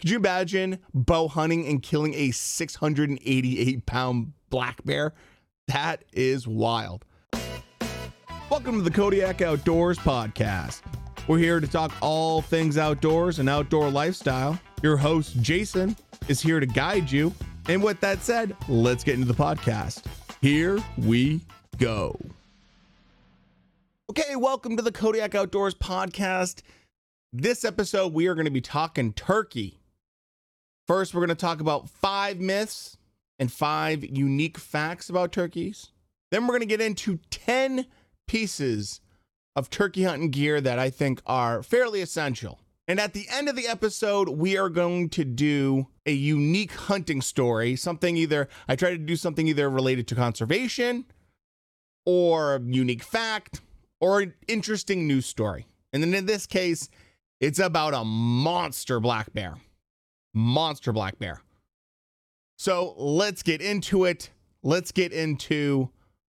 Could you imagine bow hunting and killing a 688 pound black bear? That is wild. Welcome to the Kodiak Outdoors Podcast. We're here to talk all things outdoors and outdoor lifestyle. Your host, Jason, is here to guide you. And with that said, let's get into the podcast. Here we go. Okay, welcome to the Kodiak Outdoors Podcast. This episode, we are going to be talking turkey. First, we're going to talk about five myths and five unique facts about turkeys. Then, we're going to get into 10 pieces of turkey hunting gear that I think are fairly essential. And at the end of the episode, we are going to do a unique hunting story, something either I try to do something either related to conservation or a unique fact or an interesting news story. And then in this case, it's about a monster black bear. Monster black bear. So let's get into it. Let's get into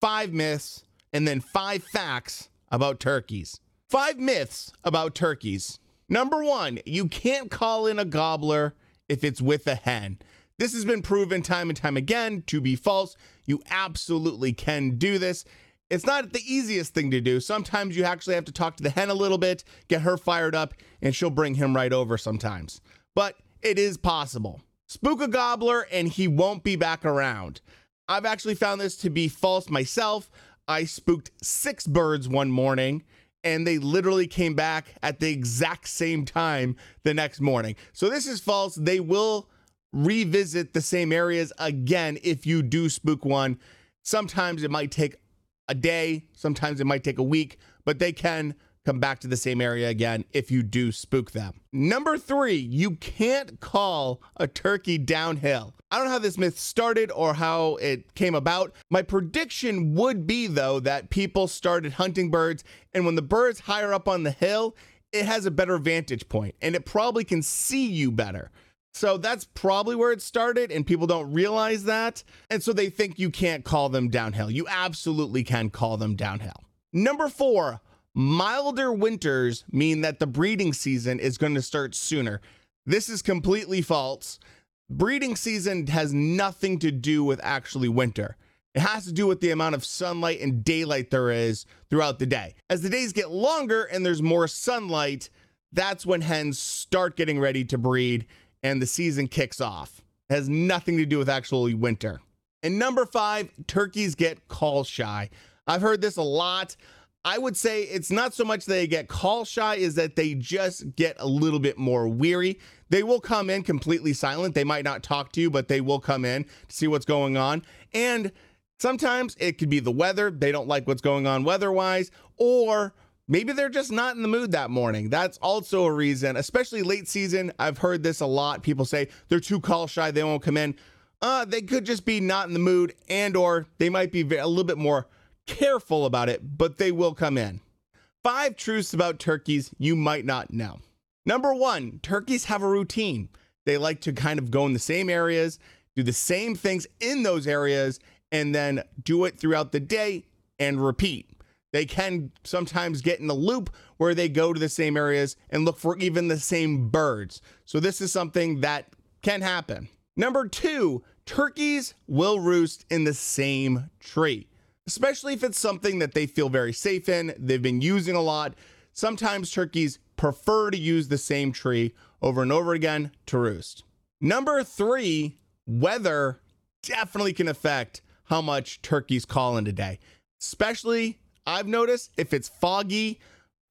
five myths and then five facts about turkeys. Five myths about turkeys. Number one, you can't call in a gobbler if it's with a hen. This has been proven time and time again to be false. You absolutely can do this. It's not the easiest thing to do. Sometimes you actually have to talk to the hen a little bit, get her fired up, and she'll bring him right over sometimes. But it is possible. Spook a gobbler and he won't be back around. I've actually found this to be false myself. I spooked six birds one morning and they literally came back at the exact same time the next morning. So this is false. They will revisit the same areas again if you do spook one. Sometimes it might take a day, sometimes it might take a week, but they can come back to the same area again if you do spook them. Number three, you can't call a turkey downhill. I don't know how this myth started or how it came about. My prediction would be, though, that people started hunting birds, and when the bird's higher up on the hill, it has a better vantage point and it probably can see you better. So that's probably where it started, and people don't realize that. And so they think you can't call them downhill. You absolutely can call them downhill. Number four, milder winters mean that the breeding season is going to start sooner. This is completely false. Breeding season has nothing to do with actually winter. It has to do with the amount of sunlight and daylight there is throughout the day. As the days get longer and there's more sunlight, that's when hens start getting ready to breed and the season kicks off. It has nothing to do with actually winter. And number five, turkeys get call shy. I've heard this a lot. I would say it's not so much they get call shy, is that they just get a little bit more weary. They will come in completely silent. They might not talk to you, but they will come in to see what's going on. And sometimes it could be the weather. They don't like what's going on weather wise, or maybe they're just not in the mood that morning. That's also a reason, especially late season. I've heard this a lot. People say they're too call shy, they won't come in. Uh, they could just be not in the mood, and or they might be a little bit more careful about it, but they will come in. Five truths about turkeys you might not know. Number one, turkeys have a routine. They like to kind of go in the same areas, do the same things in those areas, and then do it throughout the day and repeat. They can sometimes get in a loop where they go to the same areas and look for even the same birds. So, this is something that can happen. Number two, turkeys will roost in the same tree, especially if it's something that they feel very safe in, they've been using a lot. Sometimes turkeys prefer to use the same tree over and over again to roost. Number three, weather definitely can affect how much turkeys call in a day, especially I've noticed if it's foggy,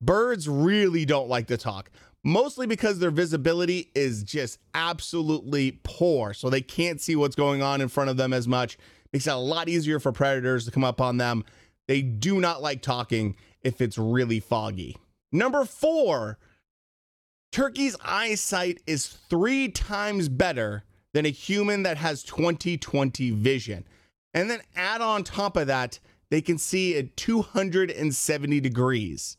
birds really don't like to talk, mostly because their visibility is just absolutely poor. So they can't see what's going on in front of them as much. Makes it a lot easier for predators to come up on them. They do not like talking if it's really foggy. Number four, turkey's eyesight is three times better than a human that has 20/20 vision. And then add on top of that, they can see at 270 degrees,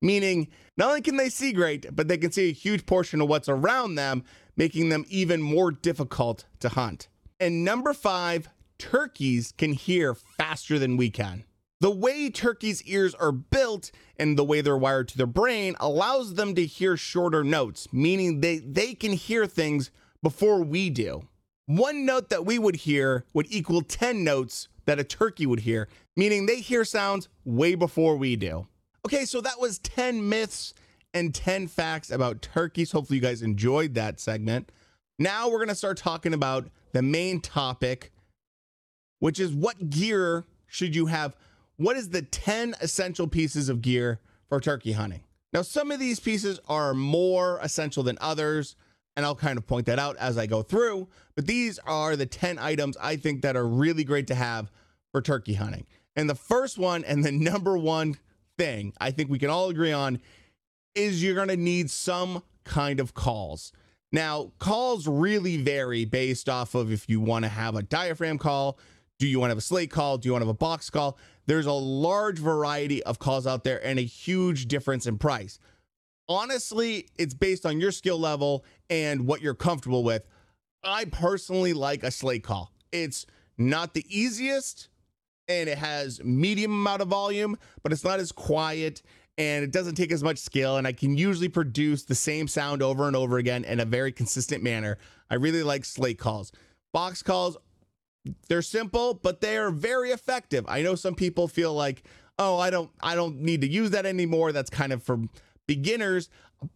meaning not only can they see great, but they can see a huge portion of what's around them, making them even more difficult to hunt. And number five, turkeys can hear faster than we can. The way turkeys' ears are built and the way they're wired to their brain allows them to hear shorter notes, meaning they, they can hear things before we do. One note that we would hear would equal 10 notes that a turkey would hear, meaning they hear sounds way before we do. Okay, so that was 10 myths and 10 facts about turkeys. Hopefully, you guys enjoyed that segment. Now we're going to start talking about the main topic, which is what gear should you have? What is the 10 essential pieces of gear for turkey hunting? Now, some of these pieces are more essential than others, and I'll kind of point that out as I go through. But these are the 10 items I think that are really great to have for turkey hunting. And the first one, and the number one thing I think we can all agree on, is you're going to need some kind of calls. Now, calls really vary based off of if you want to have a diaphragm call, do you want to have a slate call, do you want to have a box call? There's a large variety of calls out there and a huge difference in price. Honestly, it's based on your skill level and what you're comfortable with. I personally like a slate call. It's not the easiest and it has medium amount of volume, but it's not as quiet and it doesn't take as much skill and I can usually produce the same sound over and over again in a very consistent manner. I really like slate calls. Box calls they're simple, but they are very effective. I know some people feel like, "Oh, I don't I don't need to use that anymore. That's kind of for beginners."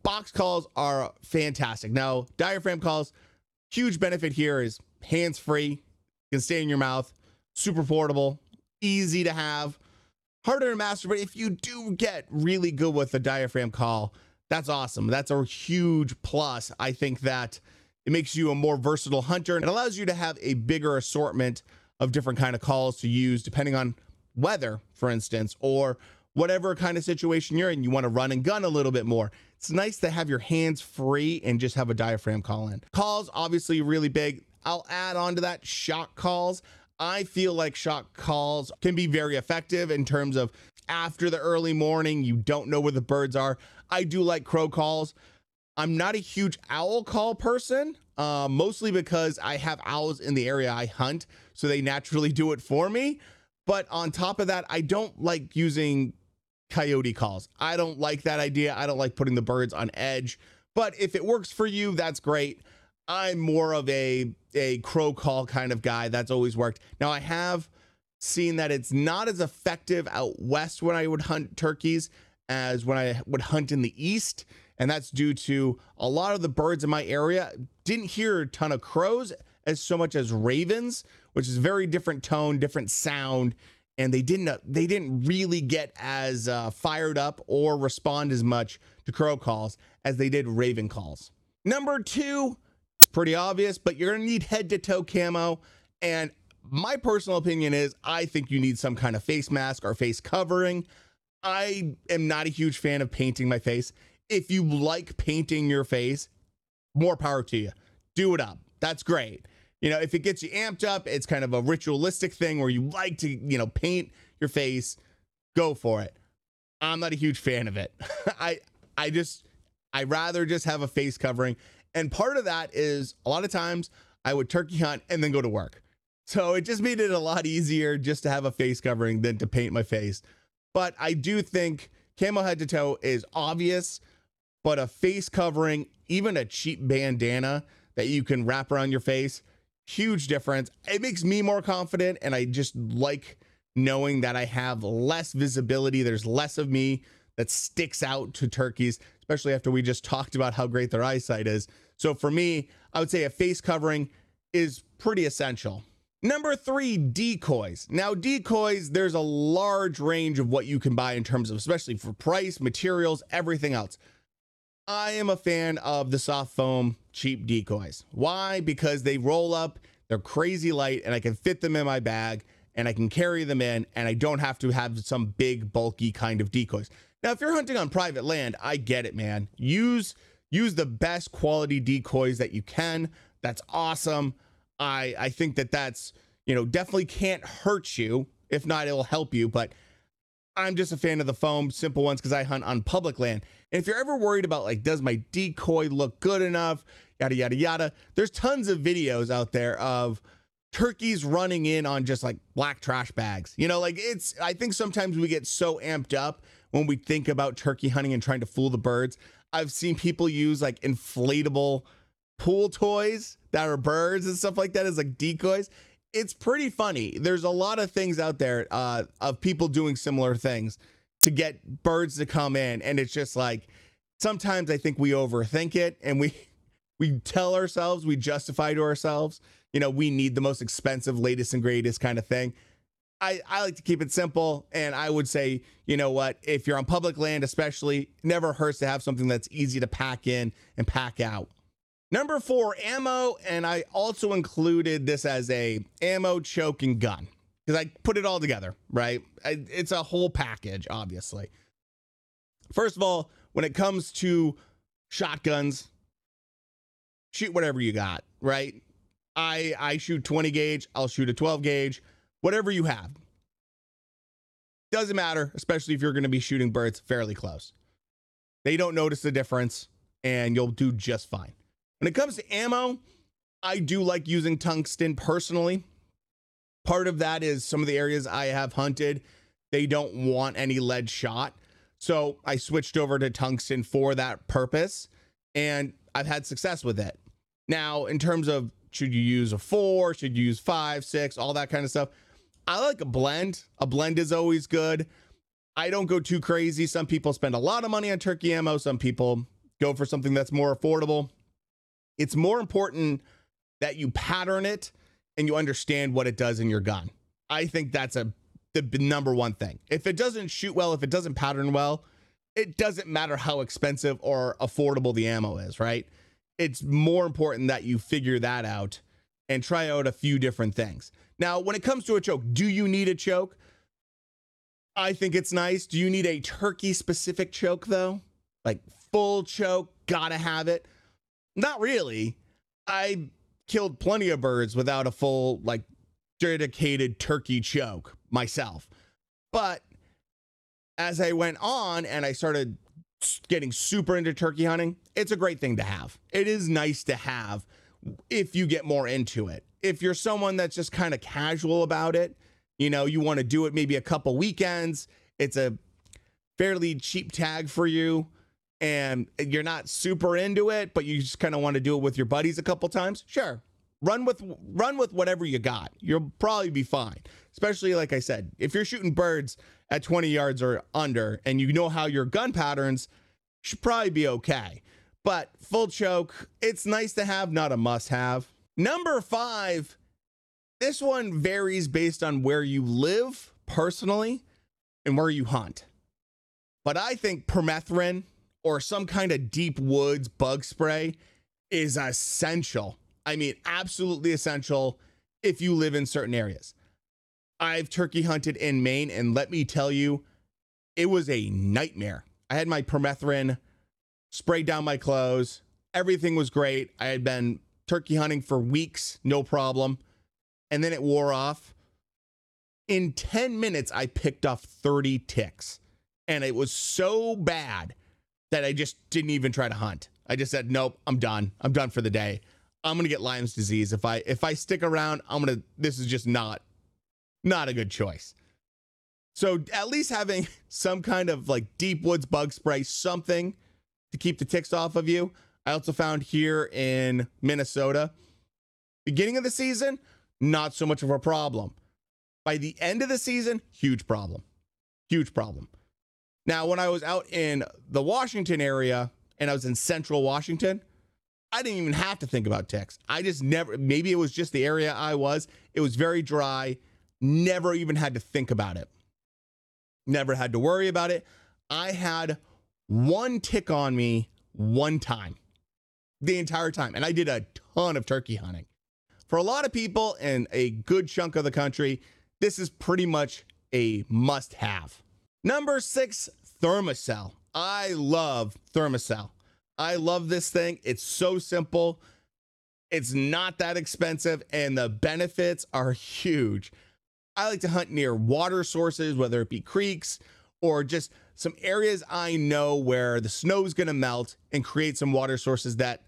Box calls are fantastic. Now, diaphragm calls huge benefit here is hands-free, you can stay in your mouth, super portable, easy to have harder to master. But if you do get really good with the diaphragm call, that's awesome. That's a huge plus. I think that it makes you a more versatile hunter and allows you to have a bigger assortment of different kind of calls to use depending on weather, for instance, or whatever kind of situation you're in. You want to run and gun a little bit more. It's nice to have your hands free and just have a diaphragm call in. Calls, obviously, really big. I'll add on to that shock calls. I feel like shock calls can be very effective in terms of after the early morning, you don't know where the birds are. I do like crow calls. I'm not a huge owl call person, uh, mostly because I have owls in the area I hunt, so they naturally do it for me. But on top of that, I don't like using coyote calls. I don't like that idea. I don't like putting the birds on edge. But if it works for you, that's great. I'm more of a a crow call kind of guy. That's always worked. Now I have seen that it's not as effective out west when I would hunt turkeys as when I would hunt in the east, and that's due to a lot of the birds in my area didn't hear a ton of crows as so much as ravens, which is very different tone, different sound, and they didn't they didn't really get as uh, fired up or respond as much to crow calls as they did raven calls. Number two, it's pretty obvious, but you're to need head to toe camo. And my personal opinion is I think you need some kind of face mask or face covering. I am not a huge fan of painting my face. If you like painting your face, more power to you. Do it up. That's great. You know, if it gets you amped up, it's kind of a ritualistic thing where you like to, you know, paint your face, go for it. I'm not a huge fan of it. I I just I rather just have a face covering. And part of that is a lot of times I would turkey hunt and then go to work. So it just made it a lot easier just to have a face covering than to paint my face. But I do think camo head to toe is obvious, but a face covering, even a cheap bandana that you can wrap around your face, huge difference. It makes me more confident and I just like knowing that I have less visibility. There's less of me that sticks out to turkeys, especially after we just talked about how great their eyesight is. So for me, I would say a face covering is pretty essential. Number three, decoys. Now, decoys, there's a large range of what you can buy in terms of, especially for price, materials, everything else. I am a fan of the soft foam cheap decoys. Why? Because they roll up, they're crazy light, and I can fit them in my bag and I can carry them in, and I don't have to have some big, bulky kind of decoys. Now, if you're hunting on private land, I get it, man. Use use the best quality decoys that you can. That's awesome. I I think that that's you know definitely can't hurt you. If not, it'll help you. But I'm just a fan of the foam, simple ones because I hunt on public land. And if you're ever worried about like, does my decoy look good enough? Yada yada yada. There's tons of videos out there of turkeys running in on just like black trash bags. You know, like it's, I think sometimes we get so amped up when we think about turkey hunting and trying to fool the birds. I've seen people use like inflatable pool toys that are birds and stuff like that as like decoys. It's pretty funny. There's a lot of things out there uh, of people doing similar things to get birds to come in, and it's just like sometimes I think we overthink it and we we tell ourselves we justify to ourselves, you know, we need the most expensive, latest and greatest kind of thing. I, I like to keep it simple. And I would say, you know what, if you're on public land, especially, never hurts to have something that's easy to pack in and pack out. Number four, ammo. And I also included this as a ammo choking gun because I put it all together, right? I, it's a whole package, obviously. First of all, when it comes to shotguns, shoot whatever you got, right? I I shoot 20 gauge, I'll shoot a 12 gauge whatever you have. Doesn't matter, especially if you're going to be shooting birds fairly close. They don't notice the difference and you'll do just fine. When it comes to ammo, I do like using tungsten personally. Part of that is some of the areas I have hunted, they don't want any lead shot. So I switched over to tungsten for that purpose and I've had success with it. Now, in terms of should you use a four, should you use five, six, all that kind of stuff, I like a blend. A blend is always good. I don't go too crazy. Some people spend a lot of money on turkey ammo. Some people go for something that's more affordable. It's more important that you pattern it and you understand what it does in your gun. I think that's a the number one thing. If it doesn't shoot well, if it doesn't pattern well, it doesn't matter how expensive or affordable the ammo is, right? It's more important that you figure that out and try out a few different things. Now, when it comes to a choke, do you need a choke? I think it's nice. Do you need a turkey specific choke though? Like full choke, gotta have it? Not really. I killed plenty of birds without a full, like, dedicated turkey choke myself. But as I went on and I started getting super into turkey hunting, it's a great thing to have. It is nice to have if you get more into it if you're someone that's just kind of casual about it, you know, you want to do it maybe a couple weekends, it's a fairly cheap tag for you and you're not super into it, but you just kind of want to do it with your buddies a couple times, sure. Run with run with whatever you got. You'll probably be fine. Especially like I said, if you're shooting birds at 20 yards or under and you know how your gun patterns should probably be okay. But full choke, it's nice to have, not a must have. Number five, this one varies based on where you live personally and where you hunt. But I think permethrin or some kind of deep woods bug spray is essential. I mean, absolutely essential if you live in certain areas. I've turkey hunted in Maine, and let me tell you, it was a nightmare. I had my permethrin sprayed down my clothes. Everything was great. I had been turkey hunting for weeks, no problem. And then it wore off. In 10 minutes, I picked off 30 ticks. And it was so bad that I just didn't even try to hunt. I just said, nope, I'm done. I'm done for the day. I'm gonna get Lyme's disease. If I if I stick around, I'm gonna this is just not not a good choice. So at least having some kind of like deep woods bug spray, something to keep the ticks off of you. I also found here in Minnesota, beginning of the season, not so much of a problem. By the end of the season, huge problem. Huge problem. Now, when I was out in the Washington area and I was in central Washington, I didn't even have to think about ticks. I just never, maybe it was just the area I was. It was very dry, never even had to think about it. Never had to worry about it. I had one tick on me one time the entire time. And I did a ton of turkey hunting. For a lot of people and a good chunk of the country, this is pretty much a must have. Number six, Thermacell. I love Thermacell. I love this thing. It's so simple. It's not that expensive, and the benefits are huge. I like to hunt near water sources, whether it be creeks or just some areas I know where the snow is going to melt and create some water sources that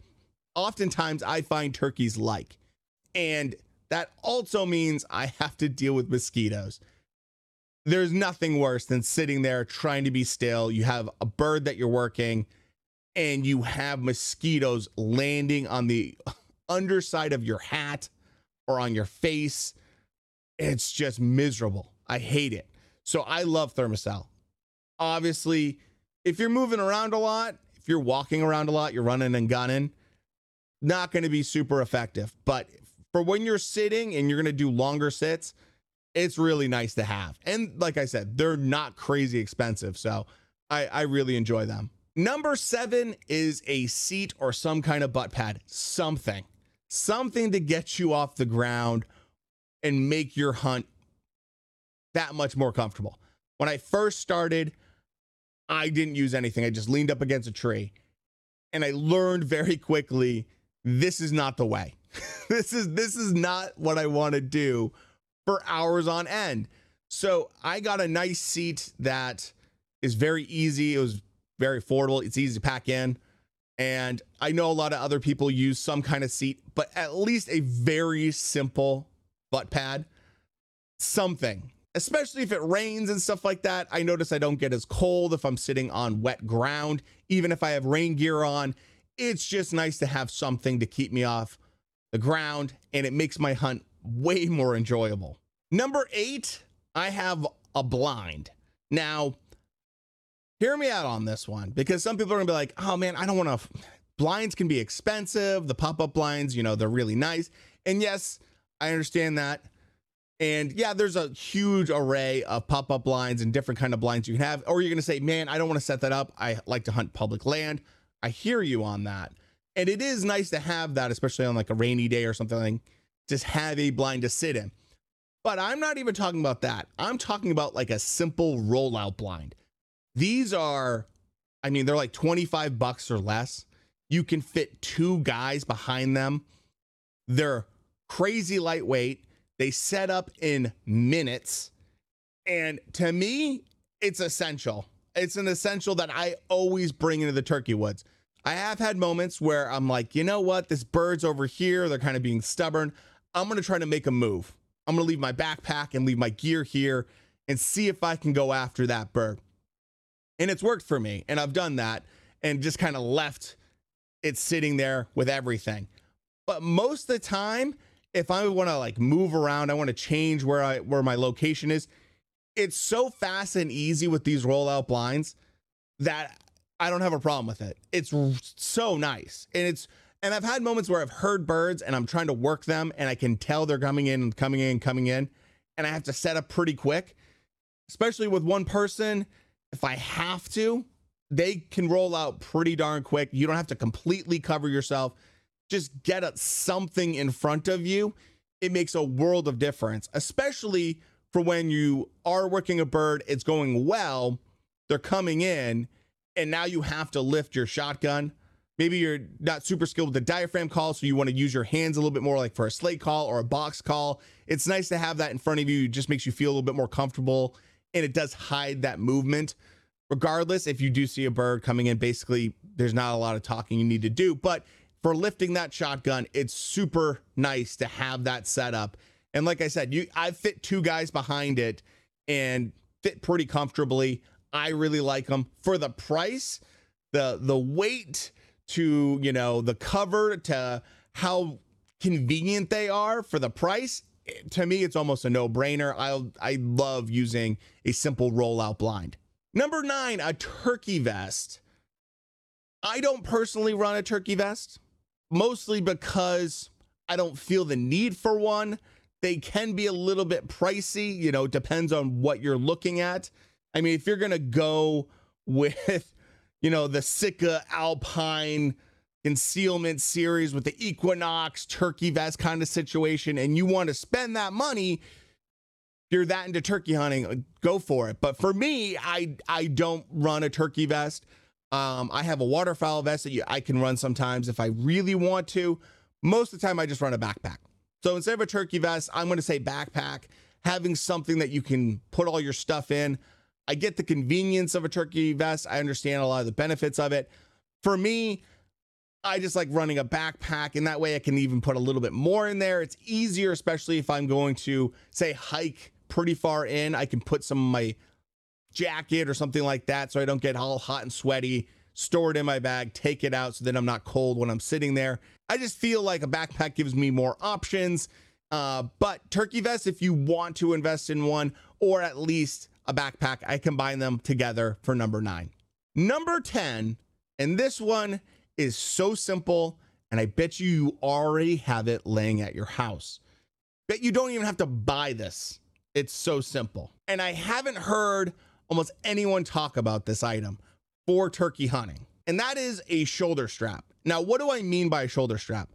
oftentimes I find turkeys like. And that also means I have to deal with mosquitoes. There's nothing worse than sitting there trying to be still. You have a bird that you're working, and you have mosquitoes landing on the underside of your hat or on your face. It's just miserable. I hate it. So I love Thermacell. Obviously, if you're moving around a lot, if you're walking around a lot, you're running and gunning, not going to be super effective. But for when you're sitting and you're going to do longer sits, it's really nice to have. And like I said, they're not crazy expensive. So I, I really enjoy them. Number seven is a seat or some kind of butt pad, something, something to get you off the ground and make your hunt that much more comfortable. When I first started, I didn't use anything. I just leaned up against a tree. And I learned very quickly this is not the way. this is this is not what I want to do for hours on end. So I got a nice seat that is very easy. It was very affordable. It's easy to pack in. And I know a lot of other people use some kind of seat, but at least a very simple butt pad, something especially if it rains and stuff like that. I notice I don't get as cold if I'm sitting on wet ground, even if I have rain gear on. It's just nice to have something to keep me off the ground, and it makes my hunt way more enjoyable. Number eight, I have a blind. Now, hear me out on this one because some people are gonna be like, oh man, I don't wanna. Blinds can be expensive. The pop up blinds, you know, they're really nice. And yes, I understand that. And yeah, there's a huge array of pop-up blinds and different kind of blinds you can have. Or you're gonna say, man, I don't want to set that up. I like to hunt public land. I hear you on that. And it is nice to have that, especially on like a rainy day or something like just have a blind to sit in. But I'm not even talking about that. I'm talking about like a simple rollout blind. These are, I mean, they're like 25 bucks or less. You can fit two guys behind them. They're crazy lightweight they set up in minutes. And to me, it's essential. It's an essential that I always bring into the turkey woods. I have had moments where I'm like, you know what? This bird's over here. They're kind of being stubborn. I'm going to try to make a move. I'm going to leave my backpack and leave my gear here and see if I can go after that bird. And it's worked for me. And I've done that and just kind of left it sitting there with everything. But most of the time, if I want to like move around, I want to change where I where my location is. It's so fast and easy with these rollout blinds that I don't have a problem with it. It's so nice. And it's and I've had moments where I've heard birds and I'm trying to work them and I can tell they're coming in and coming in, and coming in, and I have to set up pretty quick. Especially with one person, if I have to, they can roll out pretty darn quick. You don't have to completely cover yourself just get a, something in front of you, it makes a world of difference, especially for when you are working a bird, it's going well, they're coming in, and now you have to lift your shotgun. Maybe you're not super skilled with the diaphragm call, so you want to use your hands a little bit more like for a slate call or a box call. It's nice to have that in front of you. It just makes you feel a little bit more comfortable, and it does hide that movement. Regardless, if you do see a bird coming in, basically, there's not a lot of talking you need to do, but for lifting that shotgun, it's super nice to have that setup. And like I said, you I fit two guys behind it and fit pretty comfortably. I really like them for the price, the the weight to, you know, the cover to how convenient they are for the price. To me, it's almost a no-brainer. I I love using a simple rollout blind. Number 9, a turkey vest. I don't personally run a turkey vest mostly because I don't feel the need for one. They can be a little bit pricey, you know, depends on what you're looking at. I mean, if you're to go with, you know, the Sitka Alpine concealment series with the Equinox turkey vest kind of situation, and you want to spend that money, you're that into turkey hunting, go for it. But for me, I I don't run a turkey vest. Um, I have a waterfowl vest that you, I can run sometimes if I really want to. Most of the time, I just run a backpack. So instead of a turkey vest, I'm going to say backpack, having something that you can put all your stuff in. I get the convenience of a turkey vest. I understand a lot of the benefits of it. For me, I just like running a backpack, and that way I can even put a little bit more in there. It's easier, especially if I'm going to say hike pretty far in. I can put some of my jacket or something like that so I don't get all hot and sweaty. Store it in my bag, take it out so that I'm not cold when I'm sitting there. I just feel like a backpack gives me more options. Uh, but turkey vest, if you want to invest in one or at least a backpack, I combine them together for number nine. Number 10, and this one is so simple, and I bet you you already have it laying at your house. Bet you don't even have to buy this. It's so simple. And I haven't heard almost anyone talk about this item for turkey hunting, and that is a shoulder strap. Now, what do I mean by a shoulder strap?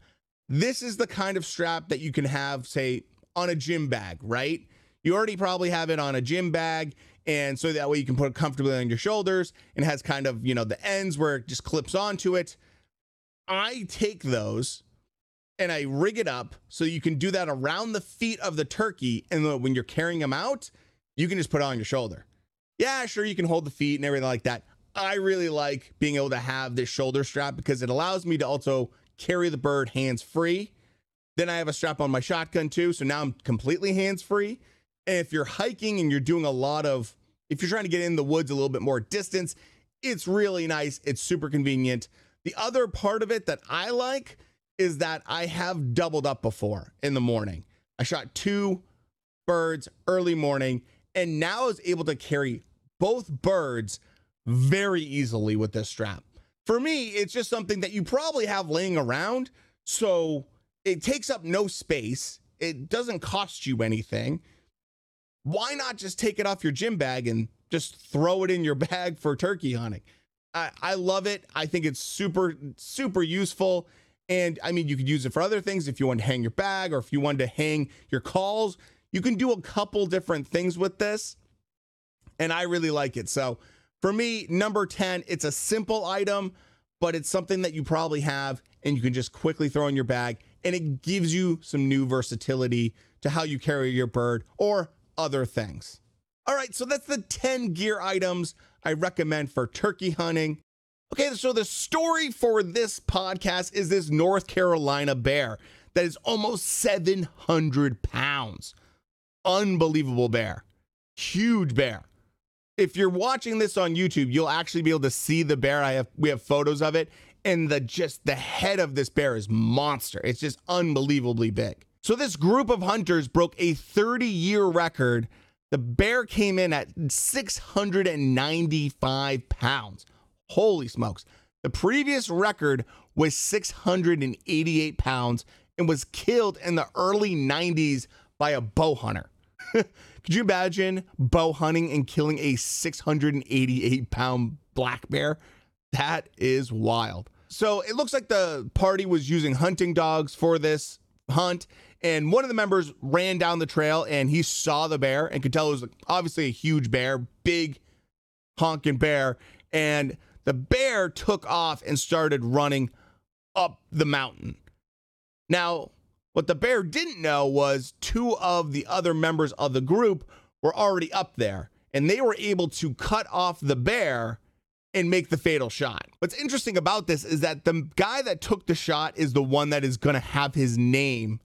This is the kind of strap that you can have, say, on a gym bag, right? You already probably have it on a gym bag. And so that way you can put it comfortably on your shoulders and has kind of, you know, the ends where it just clips onto it. I take those and I rig it up so you can do that around the feet of the turkey. And when you're carrying them out, you can just put it on your shoulder. Yeah, sure, you can hold the feet and everything like that. I really like being able to have this shoulder strap because it allows me to also carry the bird hands free. Then I have a strap on my shotgun too. So now I'm completely hands free. If you're hiking and you're doing a lot of, if you're trying to get in the woods a little bit more distance, it's really nice. It's super convenient. The other part of it that I like is that I have doubled up before in the morning. I shot two birds early morning and now is able to carry both birds very easily with this strap. For me, it's just something that you probably have laying around. So it takes up no space. It doesn't cost you anything. Why not just take it off your gym bag and just throw it in your bag for turkey hunting? I, I love it. I think it's super, super useful. And I mean, you could use it for other things if you want to hang your bag or if you want to hang your calls. You can do a couple different things with this. And I really like it. So for me, number 10, it's a simple item, but it's something that you probably have and you can just quickly throw in your bag. And it gives you some new versatility to how you carry your bird or other things. All right, so that's the 10 gear items I recommend for turkey hunting. Okay, so the story for this podcast is this North Carolina bear that is almost 700 pounds. Unbelievable bear. Huge bear if you're watching this on YouTube, you'll actually be able to see the bear. I have we have photos of it, and the just the head of this bear is monster. It's just unbelievably big. So this group of hunters broke a 30-year record. The bear came in at 695 pounds. Holy smokes. The previous record was 688 pounds and was killed in the early 90s by a bow hunter. Could you imagine bow hunting and killing a 688 pound black bear? That is wild. So it looks like the party was using hunting dogs for this hunt. And one of the members ran down the trail and he saw the bear and could tell it was obviously a huge bear, big honking bear. And the bear took off and started running up the mountain. Now, what the bear didn't know was two of the other members of the group were already up there and they were able to cut off the bear and make the fatal shot. What's interesting about this is that the guy that took the shot is the one that is going to have his name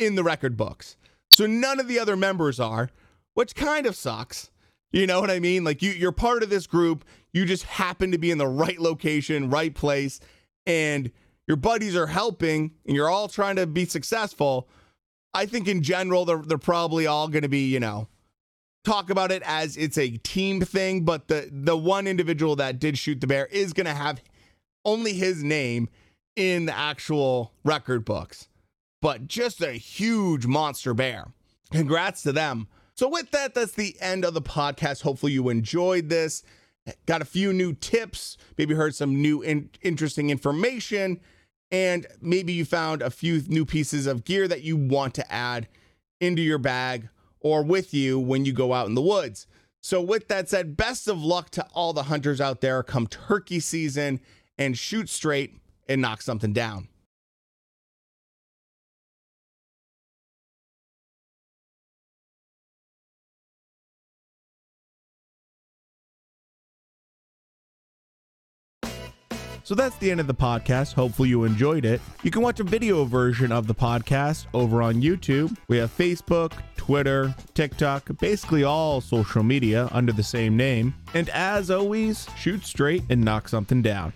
in the record books. So none of the other members are, which kind of sucks. You know what I mean? Like you you're part of this group, you just happen to be in the right location, right place, and your buddies are helping and you're all trying to be successful, I think in general they're they're probably all going to be, you know, talk about it as it's a team thing, but the the one individual that did shoot the bear is going to have only his name in the actual record books. But just a huge monster bear. Congrats to them. So with that, that's the end of the podcast. Hopefully you enjoyed this. Got a few new tips, maybe heard some new in- interesting information and maybe you found a few new pieces of gear that you want to add into your bag or with you when you go out in the woods. So, with that said, best of luck to all the hunters out there come turkey season and shoot straight and knock something down. So that's the end of the podcast. Hopefully, you enjoyed it. You can watch a video version of the podcast over on YouTube. We have Facebook, Twitter, TikTok, basically all social media under the same name. And as always, shoot straight and knock something down.